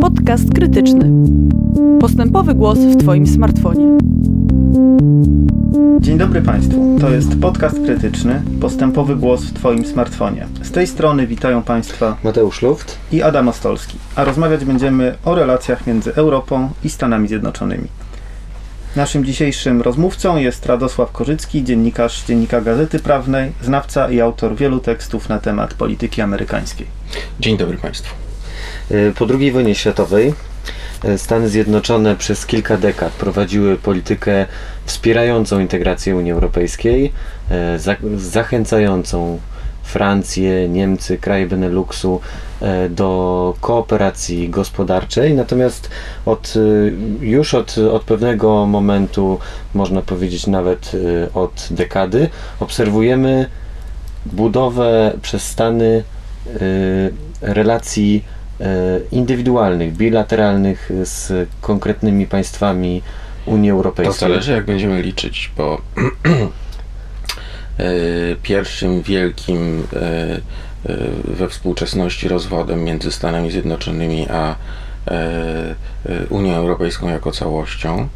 Podcast krytyczny. Postępowy głos w Twoim smartfonie. Dzień dobry Państwu. To jest podcast krytyczny, postępowy głos w Twoim smartfonie. Z tej strony witają Państwa Mateusz Luft i Adam Ostolski, a rozmawiać będziemy o relacjach między Europą i Stanami Zjednoczonymi. Naszym dzisiejszym rozmówcą jest Radosław Korzycki, dziennikarz Dziennika Gazety Prawnej, znawca i autor wielu tekstów na temat polityki amerykańskiej. Dzień dobry Państwu. Y, po II wojnie światowej y, Stany Zjednoczone przez kilka dekad prowadziły politykę wspierającą integrację Unii Europejskiej, y, zachęcającą Francję, Niemcy, kraje Beneluxu do kooperacji gospodarczej. Natomiast od, już od, od pewnego momentu, można powiedzieć nawet od dekady, obserwujemy budowę przez Stany relacji indywidualnych, bilateralnych z konkretnymi państwami Unii Europejskiej. To zależy jak będziemy liczyć, bo E, pierwszym wielkim e, e, we współczesności rozwodem między Stanami Zjednoczonymi a Unią Europejską jako całością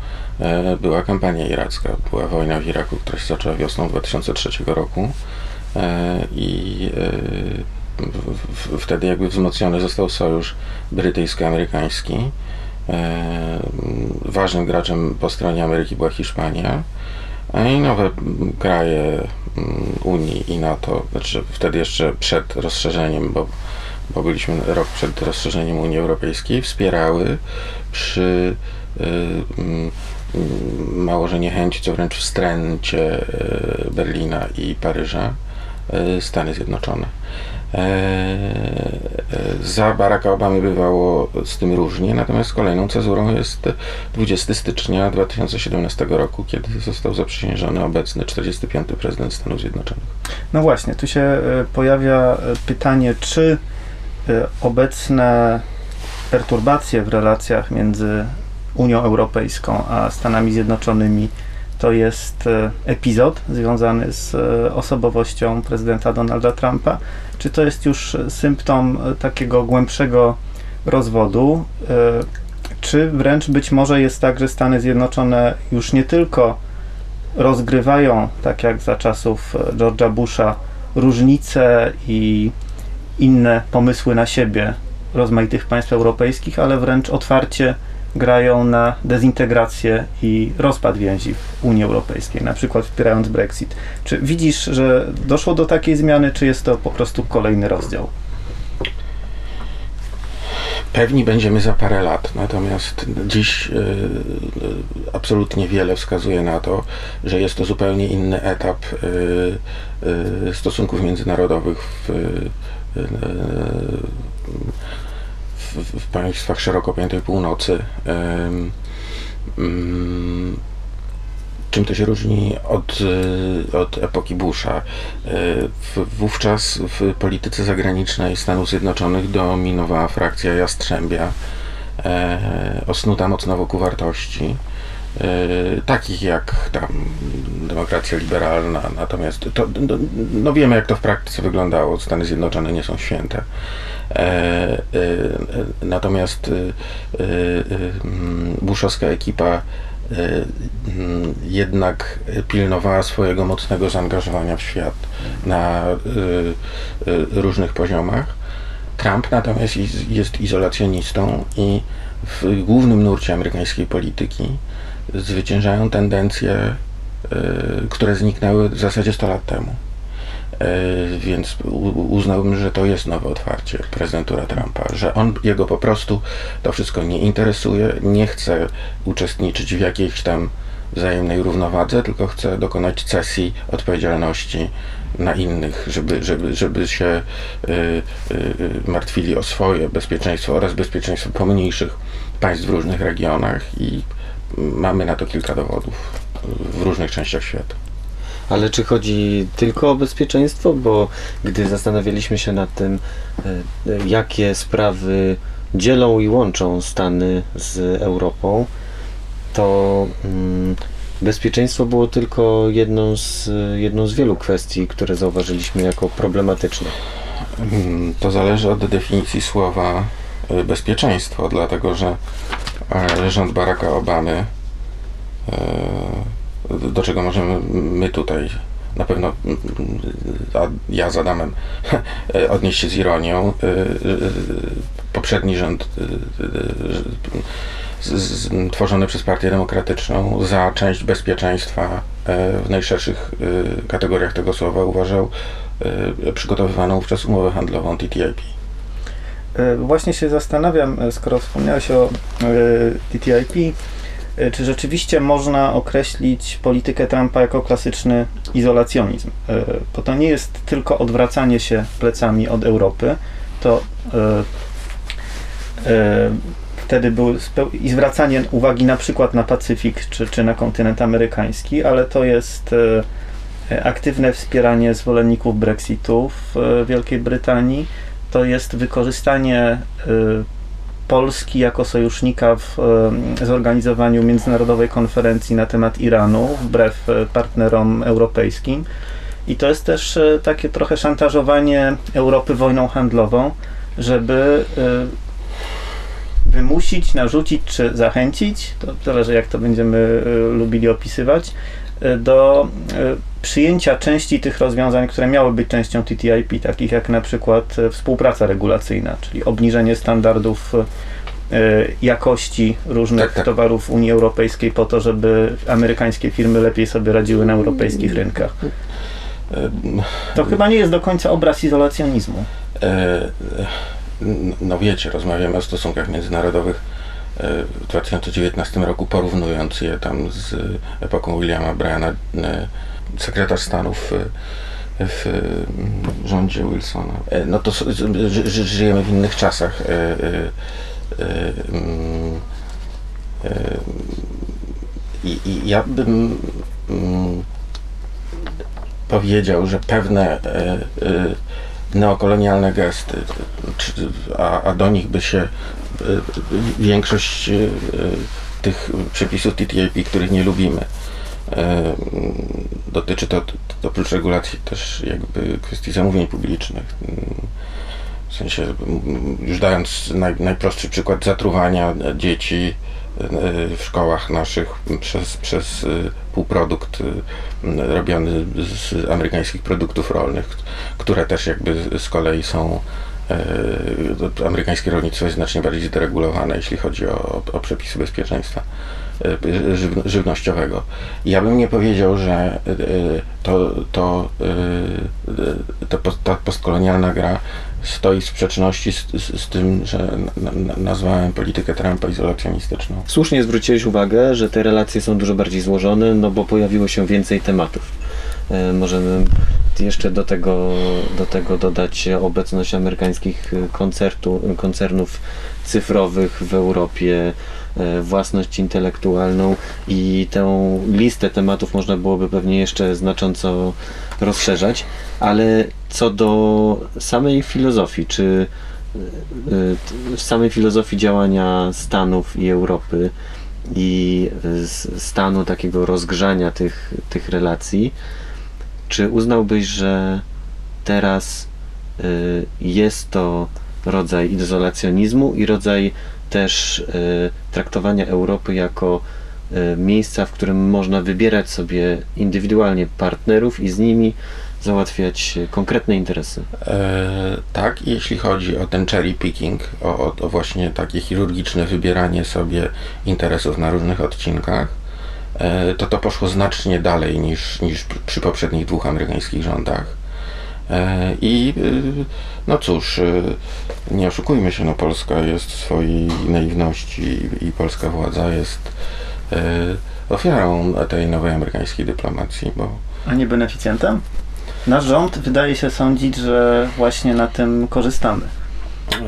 była kampania iracka. Była wojna w Iraku, która się zaczęła wiosną 2003 roku i wtedy jakby wzmocniony został sojusz brytyjsko-amerykański. Ważnym graczem po stronie Ameryki była Hiszpania i nowe kraje mm, Unii i NATO, znaczy wtedy jeszcze przed rozszerzeniem, bo, bo byliśmy rok przed rozszerzeniem Unii Europejskiej, wspierały przy y, y, mało że niechęci, co wręcz wstręcie Berlina i Paryża Stany Zjednoczone. E, e, za Baracka Obamy bywało z tym różnie, natomiast kolejną cezurą jest 20 stycznia 2017 roku, kiedy został zaprzysiężony obecny 45. prezydent Stanów Zjednoczonych. No właśnie, tu się e, pojawia pytanie, czy obecne perturbacje w relacjach między Unią Europejską a Stanami Zjednoczonymi to jest e, epizod związany z e, osobowością prezydenta Donalda Trumpa, czy to jest już symptom e, takiego głębszego rozwodu, czy wręcz być może jest tak, że Stany Zjednoczone już nie tylko rozgrywają, tak jak za czasów George'a Busha, różnice i inne pomysły na siebie rozmaitych państw europejskich, ale wręcz otwarcie grają na dezintegrację i rozpad więzi w Unii Europejskiej, na przykład wspierając Brexit. Czy widzisz, że doszło do takiej zmiany, czy jest to po prostu kolejny rozdział? Pewni będziemy za parę lat, natomiast dziś y, y, absolutnie wiele wskazuje na to, że jest to zupełnie inny etap y, stosunków międzynarodowych w, w, państwach szeroko pojętej północy. Mm, czym to się różni od, y, od epoki Busha? Y, wówczas w polityce zagranicznej Stanów Zjednoczonych dominowała frakcja Jastrzębia, e, osnuta mocno wokół wartości, e, takich jak tam demokracja liberalna, natomiast to, no, no wiemy jak to w praktyce wyglądało, Stany Zjednoczone nie są święte. E, e, natomiast e, buszowska ekipa jednak pilnowała swojego mocnego zaangażowania w świat na różnych poziomach. Trump natomiast jest izolacjonistą i w głównym nurcie amerykańskiej polityki zwyciężają tendencje, które zniknęły w zasadzie 100 lat temu. E, więc uznałbym, że to jest nowe otwarcie prezydentura Trumpa, że on, jego po prostu to wszystko nie interesuje, nie chce uczestniczyć w jakiejś tam wzajemnej równowadze, tylko chce dokonać cesji odpowiedzialności na innych, żeby, żeby, żeby się y, martwili o swoje bezpieczeństwo oraz bezpieczeństwo pomniejszych państw w różnych regionach i mamy na to kilka dowodów w różnych częściach świata. Ale czy chodzi tylko o bezpieczeństwo? Bo gdy zastanawialiśmy się nad tym, e, jakie sprawy dzielą i łączą Stany z Europą, to mm, bezpieczeństwo było tylko jedną z, jedną z wielu kwestii, które zauważyliśmy jako problematyczne. Mm, to zależy od definicji słowa y, bezpieczeństwo, dlatego że e, rząd Baracka Obamy, e, do czego możemy my tutaj na pewno, ja z Adamem, odnieść się z ironią, e, poprzedni rząd tworzony przez Partię Demokratyczną za część bezpieczeństwa w najszerszych kategoriach tego słowa uważał przygotowywaną wówczas umowę handlową TTIP. E, właśnie się zastanawiam, e, skoro wspomniałeś o e, TTIP, czy rzeczywiście można określić politykę Trumpa jako klasyczny izolacjonizm? Bo to nie jest tylko odwracanie się plecami od Europy, to wtedy był i zwracanie uwagi na przykład na Pacyfik czy, czy na kontynent amerykański, ale to jest aktywne wspieranie zwolenników Brexitu w Wielkiej Brytanii, to jest wykorzystanie y, Polski jako sojusznika w y, zorganizowaniu międzynarodowej konferencji na temat Iranu, wbrew y, partnerom europejskim. I to jest też takie trochę szantażowanie Europy wojną handlową, żeby wymusić, narzucić czy zachęcić, to zależy jak to będziemy lubili opisywać, do przyjęcia części tych rozwiązań, które miały być częścią TTIP, takich jak na przykład e, współpraca regulacyjna, czyli obniżenie standardów e, jakości różnych tak, tak. towarów Unii Europejskiej po to, żeby amerykańskie firmy lepiej sobie radziły na europejskich rynkach. To chyba nie jest do końca obraz izolacjonizmu. E, no wiecie, rozmawiamy o stosunkach międzynarodowych w 2019 roku, porównując je tam z epoką Williama Bryana sekretarz stanu w, w rządzie Wilsona. E, no to żyjemy w innych czasach. E, e, mm, I, i ja bym mm, powiedział, że pewne neokolonialne gesty, a, a do nich by się większość tych przepisów TTIP, których nie lubimy, E, dotyczy to, oprócz regulacji też jakby kwestii zamówień publicznych. W sensie, już dając naj, najprostszy przykład zatruwania dzieci e, w szkołach naszych przez, przez e, półprodukt robiony z amerykańskich produktów rolnych, które też jakby z kolei są amerykańskie rolnictwo jest znacznie bardziej zderegulowane, jeśli chodzi o, o przepisy bezpieczeństwa. Żywnościowego. Ja bym nie powiedział, że to, to, to ta postkolonialna gra stoi w sprzeczności z, z, z tym, że nazwałem politykę Trumpa izolacjonistyczną. Słusznie zwróciłeś uwagę, że te relacje są dużo bardziej złożone, no bo pojawiło się więcej tematów. Możemy jeszcze do tego, do tego dodać obecność amerykańskich koncertu, koncernów cyfrowych w Europie, E, własność intelektualną i tę listę tematów można byłoby pewnie jeszcze znacząco rozszerzać, ale co do samej filozofii, czy e, e, samej filozofii działania Stanów i Europy i stanu takiego rozgrzania tych, tych relacji, czy uznałbyś, że teraz jest to rodzaj izolacjonizmu i rodzaj też e, traktowania Europy jako e, miejsca, w którym można wybierać sobie indywidualnie partnerów i z nimi załatwiać konkretne interesy. E, tak, jeśli chodzi o ten cherry picking, o, o, właśnie takie chirurgiczne wybieranie sobie interesów na różnych odcinkach, e, to to poszło znacznie dalej niż, niż przy poprzednich dwóch amerykańskich rządach. E, I y, no cóż, y, nie oszukujmy się, no Polska jest w swojej naiwności i polska władza jest y, ofiarą tej nowej amerykańskiej dyplomacji, bo... A nie beneficjentem? Nasz rząd wydaje się sądzić, że właśnie na tym korzystamy.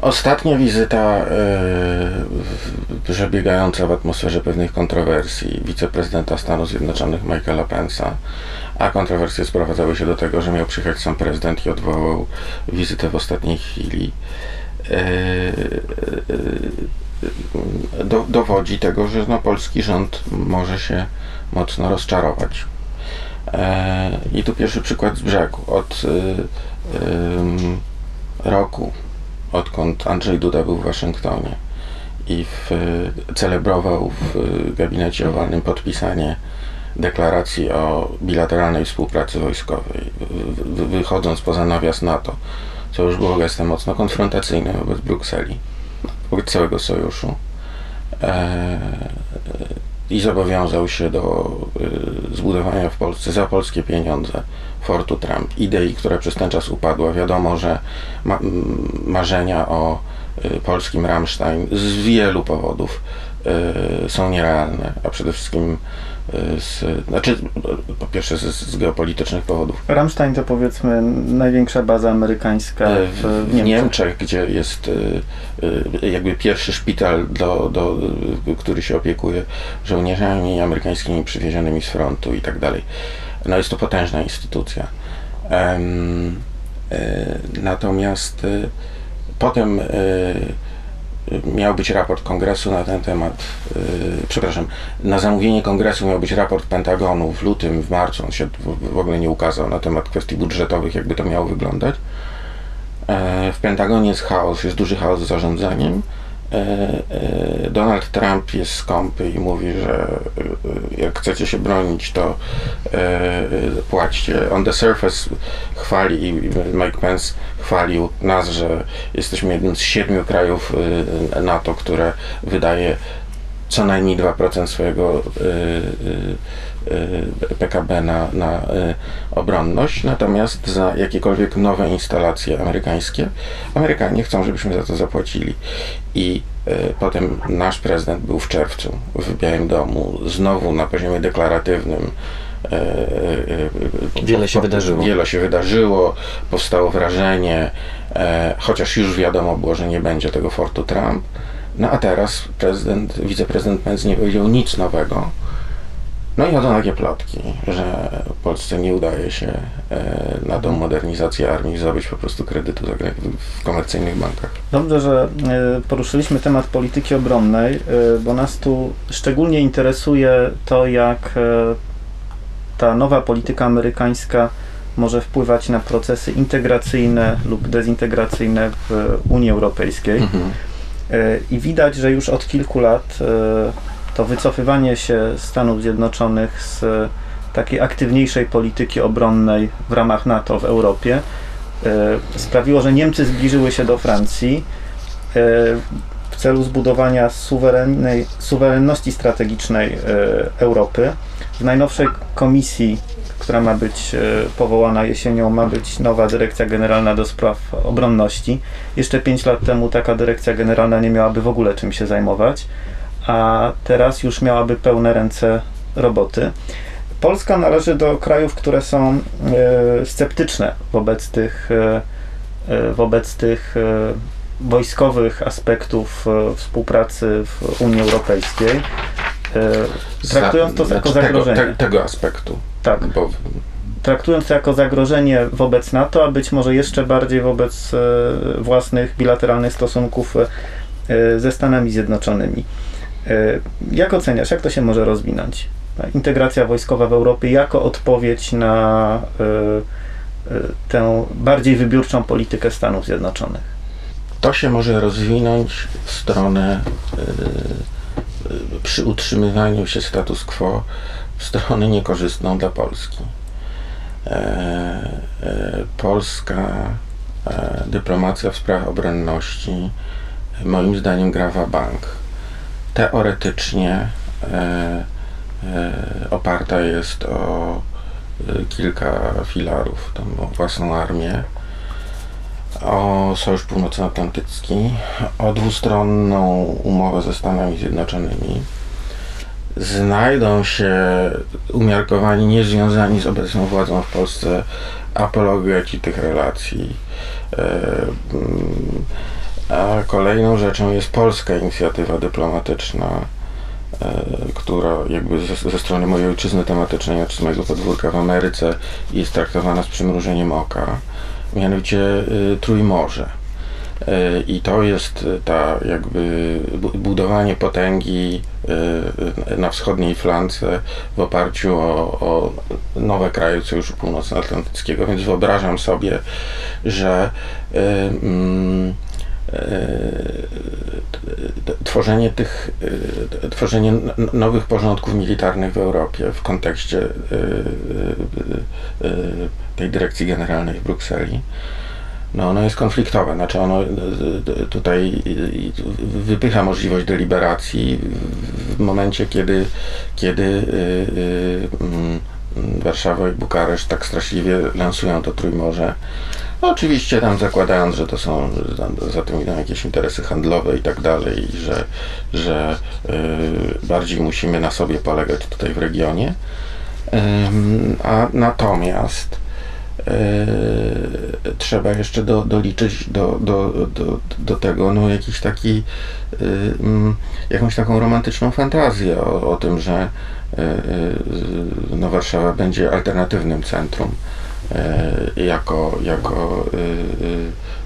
Ostatnia wizyta przebiegająca w atmosferze pewnych kontrowersji wiceprezydenta Stanów Zjednoczonych Michaela Pence'a, a kontrowersje sprowadzały się do tego, że miał przyjechać sam prezydent i odwołał wizytę w ostatniej chwili. Yy, yy, do, dowodzi tego, że no, polski rząd może się mocno rozczarować. I tu pierwszy przykład z brzegu. Od roku odkąd Andrzej Duda był w Waszyngtonie i w, celebrował w gabinecie owalnym podpisanie deklaracji o bilateralnej współpracy wojskowej, wychodząc poza nawias NATO, co już było gestem mocno konfrontacyjnym wobec Brukseli, wobec całego sojuszu. E, I zobowiązał się do e, zbudowania w Polsce za polskie pieniądze Fortu Trump. Idei, która przez ten czas upadła. Wiadomo, że ma, marzenia o polskim Rammstein z wielu powodów są nierealne, a przede wszystkim z, znaczy, po pierwsze z, z, geopolitycznych powodów. Rammstein to powiedzmy największa baza amerykańska w, w Niemczech. Niemczech. gdzie jest jakby pierwszy szpital, do, do, który się opiekuje żołnierzami amerykańskimi przywiezionymi z frontu i tak dalej. No jest to potężna instytucja. Natomiast potem miał być raport kongresu na ten temat, yy, przepraszam, na zamówienie kongresu miał być raport Pentagonu w lutym, w marcu, on się w, w ogóle nie ukazał na temat kwestii budżetowych, jakby to miało wyglądać. E, w Pentagonie jest chaos, jest duży chaos z zarządzaniem. E, e, Donald Trump jest skąpy i mówi, że e, jak chcecie się bronić, to płaćcie. On the surface chwali i Mike Pence chwalił nas, że jesteśmy jednym z siedmiu krajów NATO, które wydaje co najmniej 2% swojego PKB na, na obronność, natomiast za jakiekolwiek nowe instalacje amerykańskie, Amerykanie chcą, żebyśmy za to zapłacili. I potem nasz prezydent był w czerwcu w Białym Domu, znowu na poziomie deklaratywnym. Wiele się wydarzyło. Wiele się wydarzyło, powstało wrażenie, chociaż już wiadomo było, że nie będzie tego Fortu Trump. No a teraz prezydent, wiceprezydent Pence nie powiedział nic nowego no i chodzą takie plotki, że Polsce nie udaje się e, na tą modernizację armii zdobyć po prostu kredytu w komercyjnych bankach. Dobrze, że e, poruszyliśmy temat polityki obronnej, e, bo nas tu szczególnie interesuje to, jak ta nowa polityka amerykańska może wpływać na procesy integracyjne lub dezintegracyjne w Unii Europejskiej. Mhm. I widać, że już od kilku lat to wycofywanie się Stanów Zjednoczonych z takiej aktywniejszej polityki obronnej w ramach NATO w Europie e, sprawiło, że Niemcy zbliżyły się do Francji e, w celu zbudowania suwerennej, suwerenności strategicznej e, Europy. W najnowszej komisji, która ma być powołana jesienią, ma być nowa dyrekcja generalna do spraw obronności. Jeszcze 5 lat temu taka dyrekcja generalna nie miałaby w ogóle czym się zajmować a teraz już miałaby pełne ręce roboty. Polska należy do krajów, które są e, sceptyczne wobec tych, e, e, wobec tych wojskowych aspektów współpracy w Unii Europejskiej. Traktując to jako znaczy zagrożenie. Tego, te, tego aspektu. Tak. Bo... Traktując to jako zagrożenie wobec NATO, a być może jeszcze bardziej wobec własnych bilateralnych stosunków ze Stanami Zjednoczonymi. E, jak oceniasz, jak to się może rozwinąć? Integracja wojskowa w Europie jako odpowiedź na e, e, tę bardziej wybiórczą politykę Stanów Zjednoczonych? To się może rozwinąć w stronę przy utrzymywaniu się status quo w stronę niekorzystną dla Polski. Polska dyplomacja w sprawach obronności moim zdaniem gra w bank teoretycznie e, e, oparta jest o e, kilka filarów, tam o własną armię, o Sojusz Północnoatlantycki, o dwustronną umowę ze Stanami Zjednoczonymi. Znajdą się umiarkowani, niezwiązani z obecną władzą w Polsce apologeci tych relacji. A kolejną rzeczą jest polska inicjatywa dyplomatyczna, e, która jakby ze, ze, strony mojej ojczyzny tematycznej, czy z mojego podwórka w Ameryce jest traktowana z przymrużeniem oka, mianowicie y, Trójmorze. E, I to jest ta jakby budowanie potęgi e, na wschodniej flance w oparciu o, o nowe kraje Sojuszu Północnoatlantyckiego, więc wyobrażam sobie, że mm, tworzenie tych, tworzenie nowych porządków militarnych w Europie w kontekście tej dyrekcji generalnej w Brukseli, no ono jest konfliktowe, znaczy ono tutaj wypycha możliwość deliberacji w momencie, kiedy, kiedy Warszawa i Bukareszt tak straszliwie lansują to Trójmorze. No, oczywiście tam zakładając, że to są, że za tym idą jakieś interesy handlowe i tak dalej, że, że y, bardziej musimy na sobie polegać tutaj w regionie. a natomiast y, trzeba jeszcze do, doliczyć do, do, do, do tego no, jakiś taki, y, mm, jakąś taką romantyczną fantazję o, o tym, że no, Warszawa będzie alternatywnym centrum jako, jako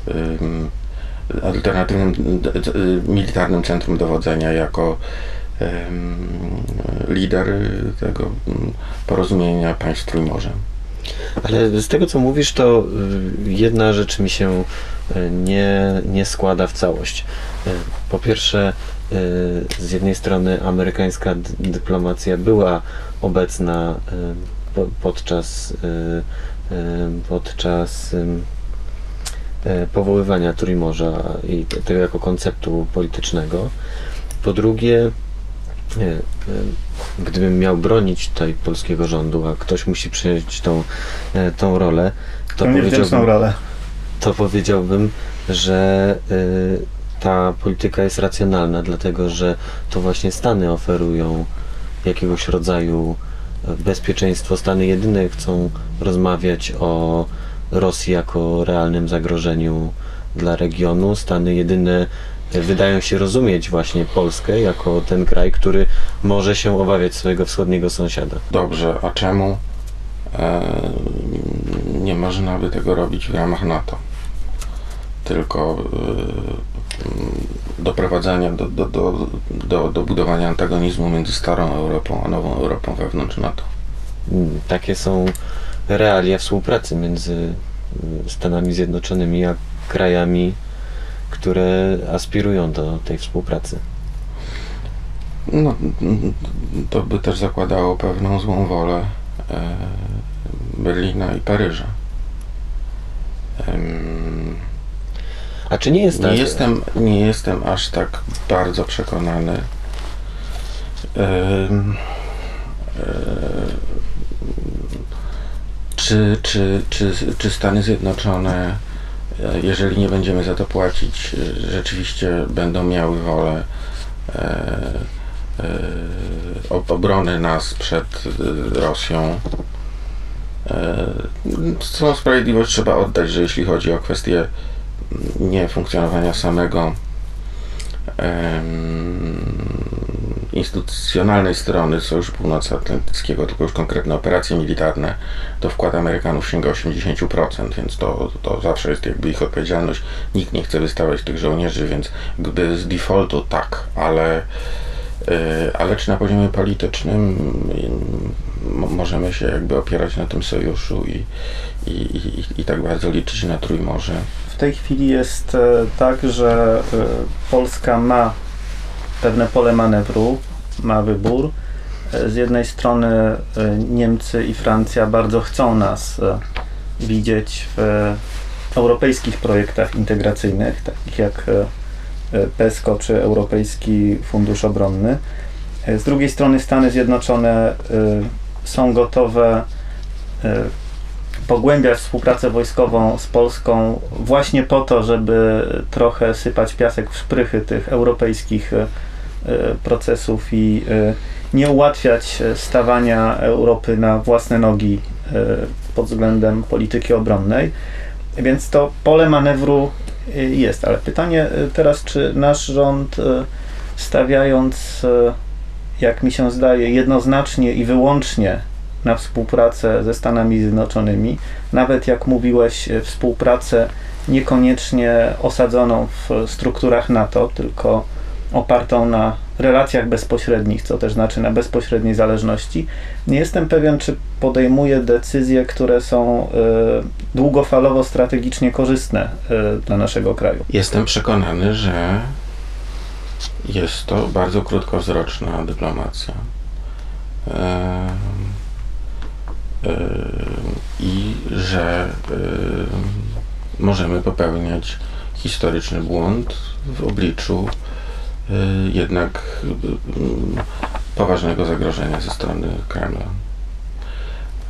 e, e, alternatywnym militarnym centrum dowodzenia, jako lider tego porozumienia państw Trójmorzem. Ale z tego, co mówisz, to jedna rzecz mi się nie, nie składa w całość. Po pierwsze, z jednej strony amerykańska dyplomacja była obecna podczas podczas e, powoływania Trójmorza i tego jako konceptu politycznego. Po drugie, e, gdybym miał bronić tutaj polskiego rządu, a ktoś musi przyjąć tą, e, tą rolę, to powiedziałbym, rolę. to powiedziałbym, że ta polityka jest racjonalna, dlatego że to właśnie Stany oferują jakiegoś rodzaju bezpieczeństwo. Stany jedyne chcą rozmawiać o Rosji jako realnym zagrożeniu dla regionu. Stany jedyne wydają się rozumieć właśnie Polskę jako ten kraj, który może się obawiać swojego wschodniego sąsiada. Dobrze, a czemu e, nie można by tego robić w ramach NATO? Tylko e, doprowadzania do, do, do, do, do budowania antagonizmu między starą Europą a nową Europą wewnątrz NATO. Mm, takie są realia współpracy między mm, Stanami Zjednoczonymi a krajami, które aspirują do tej współpracy. No, to by też zakładało pewną złą wolę e, Berlina i Paryża. A czy nie jest tak? Nie jestem, nie jestem aż tak bardzo przekonany. E, czy, czy, czy, czy Stany Zjednoczone, e, jeżeli nie będziemy za to płacić, e, rzeczywiście będą miały wolę obrony nas przed Rosją? Całą sprawiedliwość trzeba oddać, że jeśli chodzi o kwestię nie funkcjonowania samego instytucjonalnej strony Sojuszu Północnoatlantyckiego, tylko już konkretne operacje militarne, to wkład Amerykanów sięga 80%, więc to, to zawsze jest jakby ich odpowiedzialność. Nikt nie chce wystawiać tych żołnierzy, więc gdy z defaultu tak, ale e, ale czy na poziomie politycznym możemy się jakby opierać na tym sojuszu i, i, i, i tak bardzo liczyć na Trójmorze? W tej chwili jest e, tak, że e, Polska ma pewne pole manewru, ma wybór. E, z jednej strony Niemcy i Francja bardzo chcą nas widzieć w europejskich projektach integracyjnych, takich jak PESCO czy Europejski Fundusz Obronny. Z drugiej strony Stany Zjednoczone są gotowe pogłębiać współpracę wojskową z Polską właśnie po to, żeby trochę sypać piasek w szprychy tych europejskich e, procesów i e, nie ułatwiać stawania Europy na własne nogi e, pod względem polityki obronnej. Więc to pole manewru jest, ale pytanie teraz, czy nasz rząd stawiając, jak mi się zdaje, jednoznacznie i wyłącznie na współpracę ze Stanami Zjednoczonymi, nawet jak mówiłeś, e, współpracę niekoniecznie osadzoną w strukturach NATO, tylko opartą na relacjach bezpośrednich, co też znaczy na bezpośredniej zależności, nie jestem pewien, czy podejmuje decyzje, które są y, długofalowo strategicznie korzystne y, dla naszego kraju. Jestem przekonany, że jest to bardzo krótkowzroczna dyplomacja. Em, em, I że em, możemy popełniać historyczny błąd w obliczu y, jednak y, poważnego zagrożenia ze strony Kremla.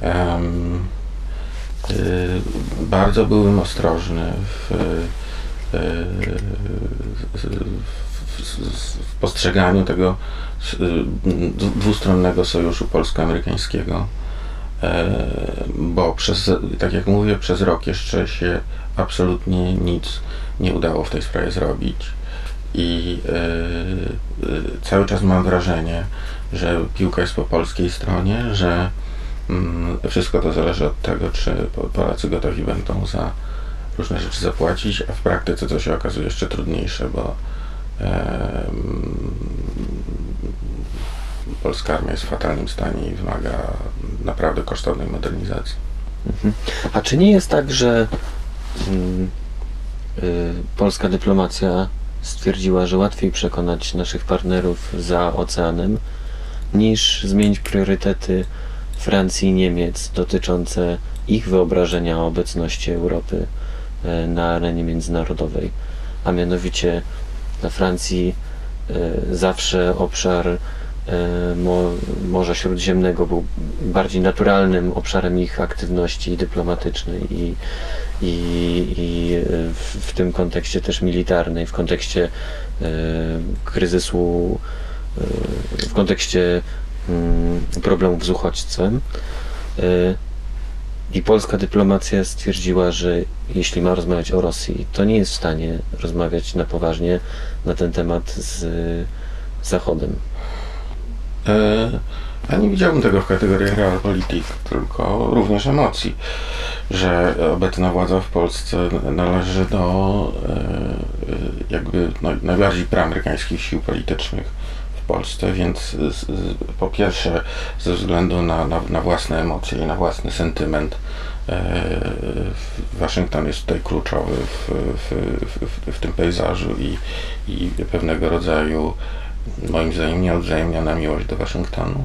Em, y, bardzo byłem ostrożny w, y, w, w, postrzeganiu tego y, dwu- dwustronnego sojuszu polsko-amerykańskiego, e, bo przez, tak jak mówię, przez rok jeszcze się absolutnie nic nie udało w tej sprawie zrobić. I e, e, cały czas mam wrażenie, że piłka jest po polskiej stronie, że mm, wszystko to zależy od tego, czy Po- Polacy gotowi będą za różne rzeczy zapłacić, a w praktyce to się okazuje jeszcze trudniejsze, bo polska armia jest w fatalnym stanie i wymaga naprawdę kosztownej modernizacji. Mhm. A czy nie jest tak, że mm, y, polska dyplomacja stwierdziła, że łatwiej przekonać naszych partnerów za oceanem, niż zmienić priorytety Francji i Niemiec dotyczące ich wyobrażenia o obecności Europy e, na arenie międzynarodowej. A mianowicie dla Francji e, zawsze obszar e, Mo- Morza Śródziemnego był bardziej naturalnym obszarem ich aktywności dyplomatycznej i, i, i w, tym kontekście też militarnej, w kontekście e, kryzysu, w kontekście mm, problemów z uchodźstwem. I polska dyplomacja stwierdziła, że jeśli ma rozmawiać o Rosji, to nie jest w stanie rozmawiać na poważnie na ten temat z Zachodem. E, Ja nie widziałbym tego w kategorii realpolitik, tylko również emocji, że obecna władza w Polsce należy do e, e, jakby naj- najbardziej proamerykańskich sił politycznych Polsce, więc z, z, po pierwsze ze względu na, na, na własne emocje i na własny sentyment e, Waszyngton jest tutaj kluczowy w, w, w, w tym pejzażu i, i pewnego rodzaju moim zdaniem nieodwzajemniona miłość do Waszyngtonu.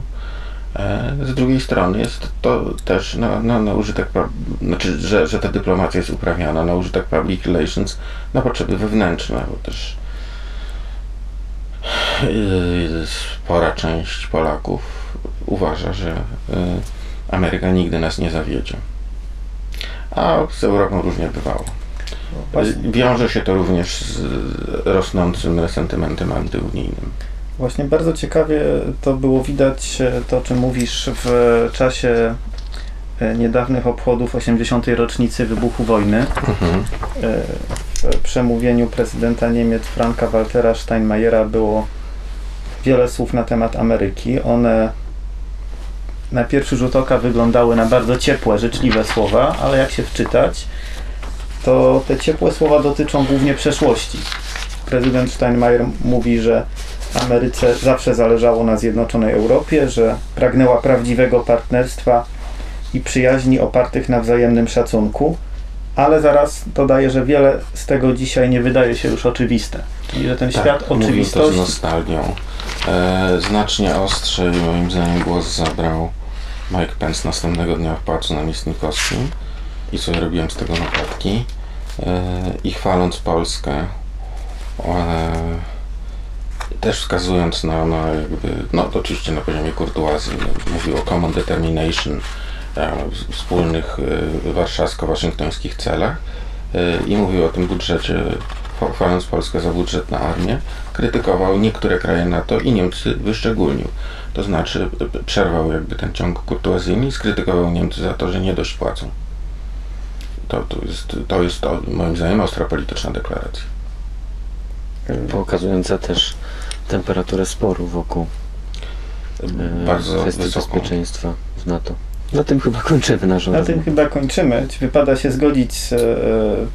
E, Z drugiej strony jest to też na, na, na użytek, znaczy, że, że ta dyplomacja jest uprawiana na użytek public relations na potrzeby wewnętrzne, bo też spora część Polaków uważa, że yy, Ameryka nigdy nas nie zawiedzie. A z Europą różnie bywało. Właśnie, Wiąże się to również z rosnącym resentymentem antyunijnym. właśnie bardzo ciekawie to było widać, e, to o czym mówisz w czasie e, niedawnych obchodów 80. rocznicy wybuchu wojny. Mhm. Przemówieniu prezydenta Niemiec Franka Waltera Steinmeiera było wiele słów na temat Ameryki. One na pierwszy rzut oka wyglądały na bardzo ciepłe, życzliwe słowa, ale jak się wczytać, to te ciepłe słowa dotyczą głównie przeszłości. Prezydent Steinmeier mówi, że Ameryce zawsze zależało na zjednoczonej Europie, że pragnęła prawdziwego partnerstwa i przyjaźni opartych na wzajemnym szacunku, ale zaraz dodaje, że wiele z tego dzisiaj nie wydaje się już oczywiste. Czyli, że ten świat Tak, mówił to z oczywistości nostalgią. E, znacznie ostrzej moim zdaniem głos zabrał Mike Pence następnego dnia w Pałacu Namiestnikowskim i sobie robiłem z tego notatki e, i chwaląc Polskę e, też wskazując na, na jakby, no oczywiście na poziomie kurtuazji, mówił o common determination, wspólnych e, warszawsko-waszyngtońskich celach e, i mówił o tym budżecie, chwa- chwaląc Polskę za budżet na armię, krytykował niektóre kraje NATO i Niemcy wyszczególnił. To znaczy przerwał jakby ten ciąg kurtuazyjny i skrytykował Niemcy za to, że nie dość płacą. To, to, jest, to jest to, moim zdaniem ostra polityczna deklaracja. Pokazująca też temperaturę sporu wokół e, Bardzo kwestii wysoką. bezpieczeństwa w NATO. Na tym chyba kończymy naszą Na tym chyba kończymy. Wypada się zgodzić z e,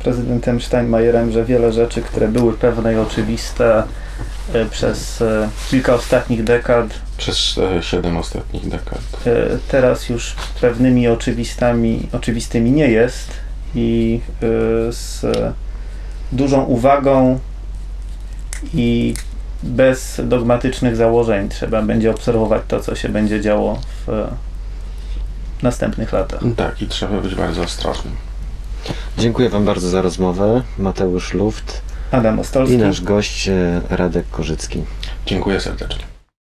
prezydentem Steinmeierem, że wiele rzeczy, które były pewne i oczywiste, e, przez e, kilka ostatnich dekad, Przez e, siedem ostatnich dekad. e, teraz już pewnymi oczywistami, oczywistymi nie jest i e, z dużą uwagą i bez dogmatycznych założeń trzeba będzie obserwować to, co się będzie działo w następnych latach. Tak, i trzeba być bardzo ostrożnym. Dziękuję Wam bardzo za rozmowę. Mateusz Luft Adam i Ostolski. nasz gość e, Radek Korzycki. Dziękuję serdecznie.